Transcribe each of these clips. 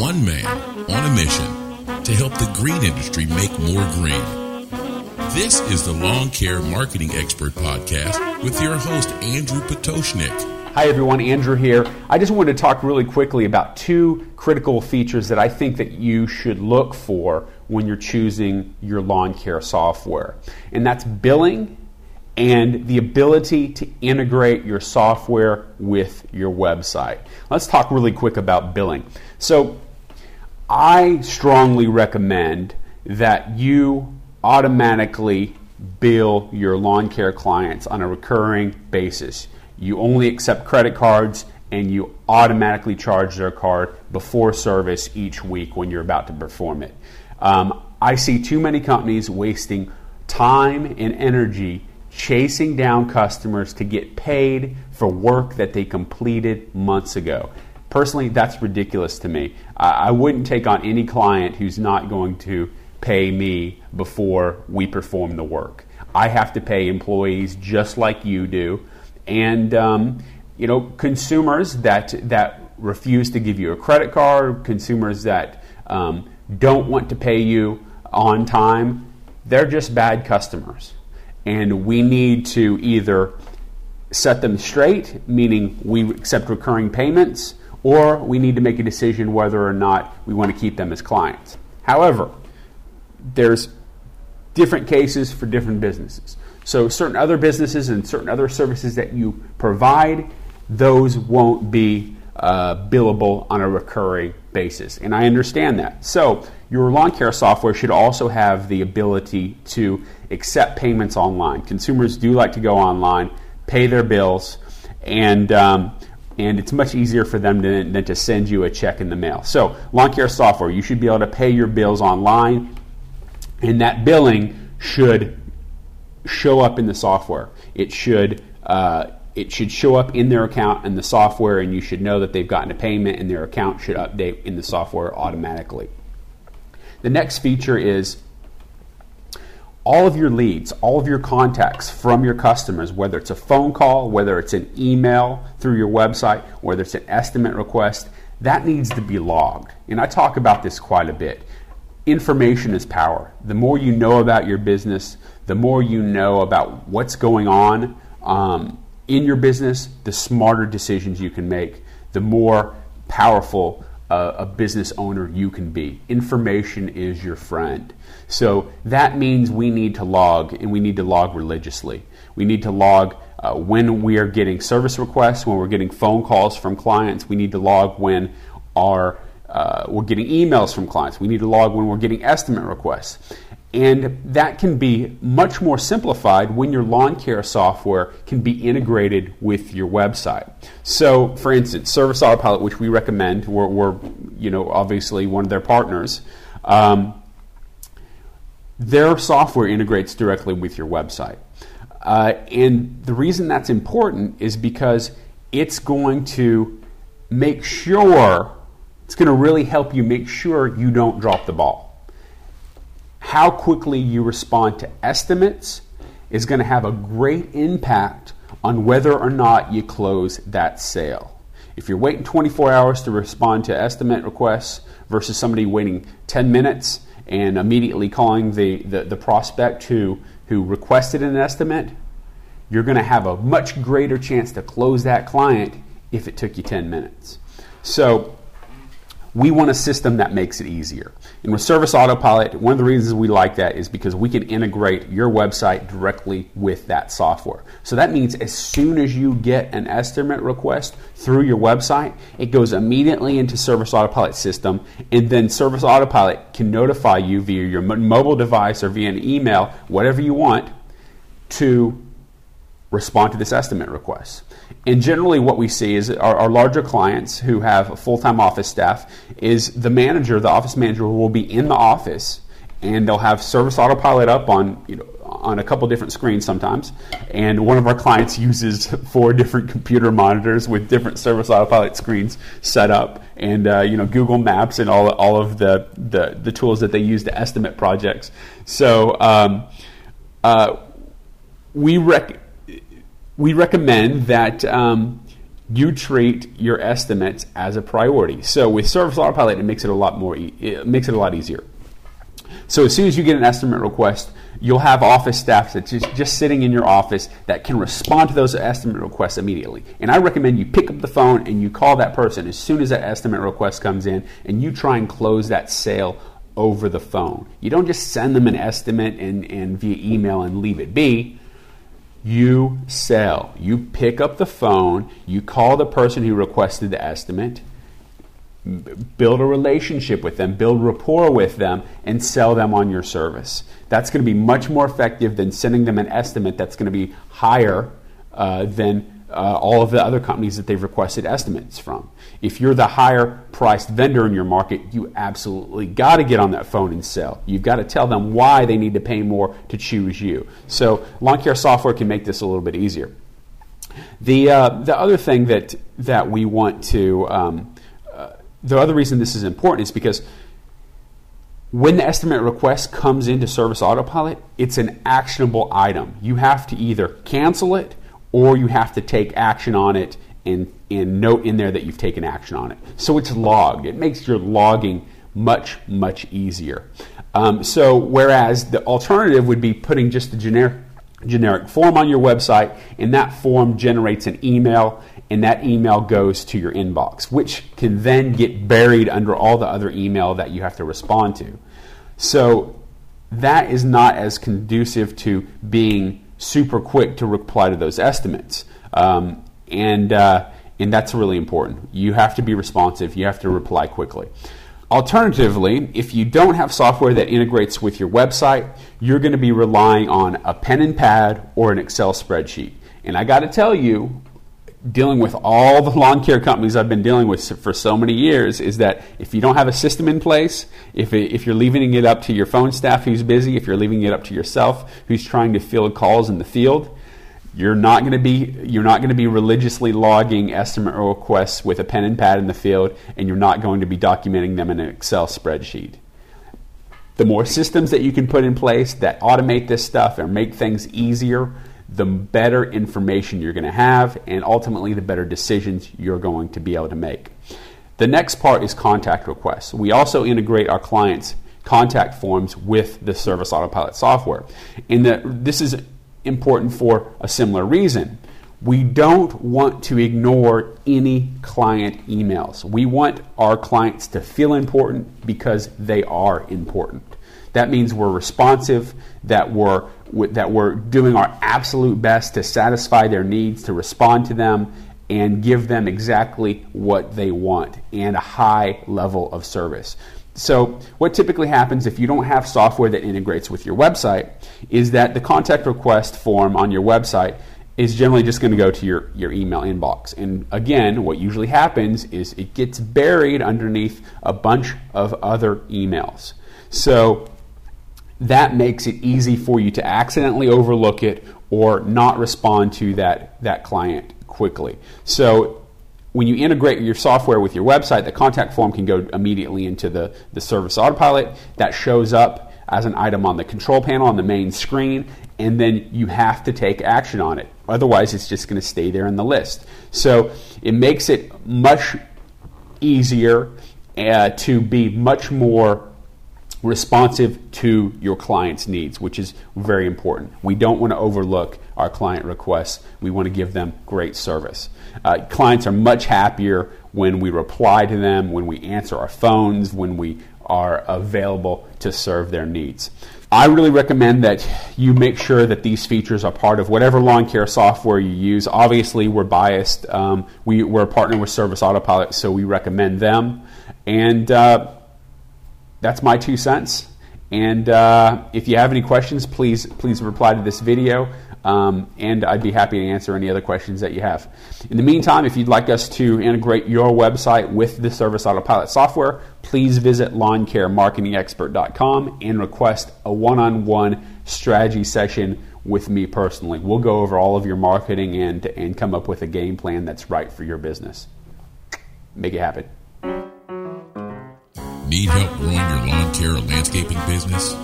one man on a mission to help the green industry make more green. This is the Lawn Care Marketing Expert Podcast with your host, Andrew Potoshnik. Hi everyone, Andrew here. I just wanted to talk really quickly about two critical features that I think that you should look for when you're choosing your lawn care software. And that's billing and the ability to integrate your software with your website. Let's talk really quick about billing. So, I strongly recommend that you automatically bill your lawn care clients on a recurring basis. You only accept credit cards and you automatically charge their card before service each week when you're about to perform it. Um, I see too many companies wasting time and energy chasing down customers to get paid for work that they completed months ago. Personally, that's ridiculous to me. I wouldn't take on any client who's not going to pay me before we perform the work. I have to pay employees just like you do, and um, you know consumers that that refuse to give you a credit card, consumers that um, don't want to pay you on time, they're just bad customers and we need to either set them straight, meaning we accept recurring payments, or we need to make a decision whether or not we want to keep them as clients. However, there's different cases for different businesses. So, certain other businesses and certain other services that you provide, those won't be uh, billable on a recurring basis. And I understand that. So, your lawn care software should also have the ability to accept payments online. Consumers do like to go online, pay their bills, and um, and it's much easier for them to, than to send you a check in the mail. So, lawn care software, you should be able to pay your bills online, and that billing should show up in the software. It should uh, it should show up in their account in the software, and you should know that they've gotten a payment, and their account should update in the software automatically. The next feature is all of your leads, all of your contacts from your customers, whether it's a phone call, whether it's an email through your website, whether it's an estimate request, that needs to be logged. And I talk about this quite a bit. Information is power. The more you know about your business, the more you know about what's going on um, in your business, the smarter decisions you can make, the more powerful uh, a business owner you can be. Information is your friend. So that means we need to log, and we need to log religiously. We need to log uh, when we are getting service requests, when we're getting phone calls from clients. We need to log when our uh, we're getting emails from clients. We need to log when we're getting estimate requests. And that can be much more simplified when your lawn care software can be integrated with your website. So, for instance, Service Autopilot, which we recommend, we're, we're you know obviously one of their partners. Um, their software integrates directly with your website. Uh, and the reason that's important is because it's going to make sure, it's going to really help you make sure you don't drop the ball how quickly you respond to estimates is going to have a great impact on whether or not you close that sale. If you're waiting 24 hours to respond to estimate requests versus somebody waiting 10 minutes and immediately calling the, the, the prospect who, who requested an estimate, you're going to have a much greater chance to close that client if it took you 10 minutes. So, we want a system that makes it easier. And with Service Autopilot, one of the reasons we like that is because we can integrate your website directly with that software. So that means as soon as you get an estimate request through your website, it goes immediately into Service Autopilot system, and then Service Autopilot can notify you via your mobile device or via an email, whatever you want, to respond to this estimate request. And generally, what we see is our, our larger clients who have a full time office staff is the manager, the office manager, will be in the office and they'll have service autopilot up on you know on a couple different screens sometimes. And one of our clients uses four different computer monitors with different service autopilot screens set up, and uh, you know Google Maps and all all of the, the, the tools that they use to estimate projects. So um, uh, we rec- we recommend that um, you treat your estimates as a priority. So with Service Autopilot, it makes it a lot more. It makes it a lot easier. So as soon as you get an estimate request, you'll have office staff that's just, just sitting in your office that can respond to those estimate requests immediately. And I recommend you pick up the phone and you call that person as soon as that estimate request comes in and you try and close that sale over the phone. You don't just send them an estimate and, and via email and leave it be. You sell. You pick up the phone, you call the person who requested the estimate, build a relationship with them, build rapport with them, and sell them on your service. That's going to be much more effective than sending them an estimate that's going to be higher uh, than uh, all of the other companies that they've requested estimates from. If you're the higher priced vendor in your market, you absolutely got to get on that phone and sell. You've got to tell them why they need to pay more to choose you. So, lawn care software can make this a little bit easier. The, uh, the other thing that, that we want to, um, uh, the other reason this is important is because when the estimate request comes into Service Autopilot, it's an actionable item. You have to either cancel it or you have to take action on it and, and note in there that you've taken action on it. So it's logged. It makes your logging much, much easier. Um, so, whereas the alternative would be putting just a generic, generic form on your website, and that form generates an email, and that email goes to your inbox, which can then get buried under all the other email that you have to respond to. So, that is not as conducive to being super quick to reply to those estimates. Um, and, uh, and that's really important. You have to be responsive, you have to reply quickly. Alternatively, if you don't have software that integrates with your website, you're going to be relying on a pen and pad or an Excel spreadsheet. And I got to tell you, dealing with all the lawn care companies I've been dealing with for so many years is that if you don't have a system in place, if, it, if you're leaving it up to your phone staff who's busy, if you're leaving it up to yourself who's trying to field calls in the field, you're not going to be you're not going to be religiously logging estimate requests with a pen and pad in the field, and you're not going to be documenting them in an Excel spreadsheet. The more systems that you can put in place that automate this stuff and make things easier, the better information you're going to have, and ultimately the better decisions you're going to be able to make. The next part is contact requests. We also integrate our clients' contact forms with the Service Autopilot software. And this is important for a similar reason. We don't want to ignore any client emails. We want our clients to feel important because they are important. That means we're responsive, that we're that we're doing our absolute best to satisfy their needs, to respond to them, and give them exactly what they want and a high level of service. So, what typically happens if you don't have software that integrates with your website is that the contact request form on your website is generally just going to go to your, your email inbox. And again, what usually happens is it gets buried underneath a bunch of other emails. So, that makes it easy for you to accidentally overlook it or not respond to that, that client quickly. So when you integrate your software with your website, the contact form can go immediately into the, the service autopilot. That shows up as an item on the control panel on the main screen, and then you have to take action on it. Otherwise, it's just going to stay there in the list. So it makes it much easier uh, to be much more responsive to your client's needs, which is very important. We don't want to overlook our client requests. We want to give them great service. Uh, clients are much happier when we reply to them, when we answer our phones, when we are available to serve their needs. I really recommend that you make sure that these features are part of whatever lawn care software you use. Obviously, we're biased. Um, we, are a partner with Service Autopilot, so we recommend them. And uh, that's my two cents. And uh, if you have any questions, please please reply to this video, um, and I'd be happy to answer any other questions that you have. In the meantime, if you'd like us to integrate your website with the Service Autopilot software, please visit lawncaremarketingexpert.com and request a one-on-one strategy session with me personally. We'll go over all of your marketing and and come up with a game plan that's right for your business. Make it happen. Need help growing your lawn care or landscaping business?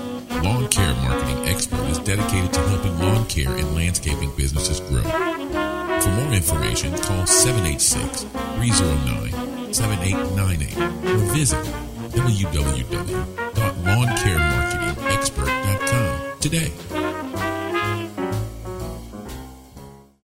Lawn Care Marketing Expert is dedicated to helping lawn care and landscaping businesses grow. For more information, call 786 309 7898 or visit www.lawncaremarketingexpert.com today.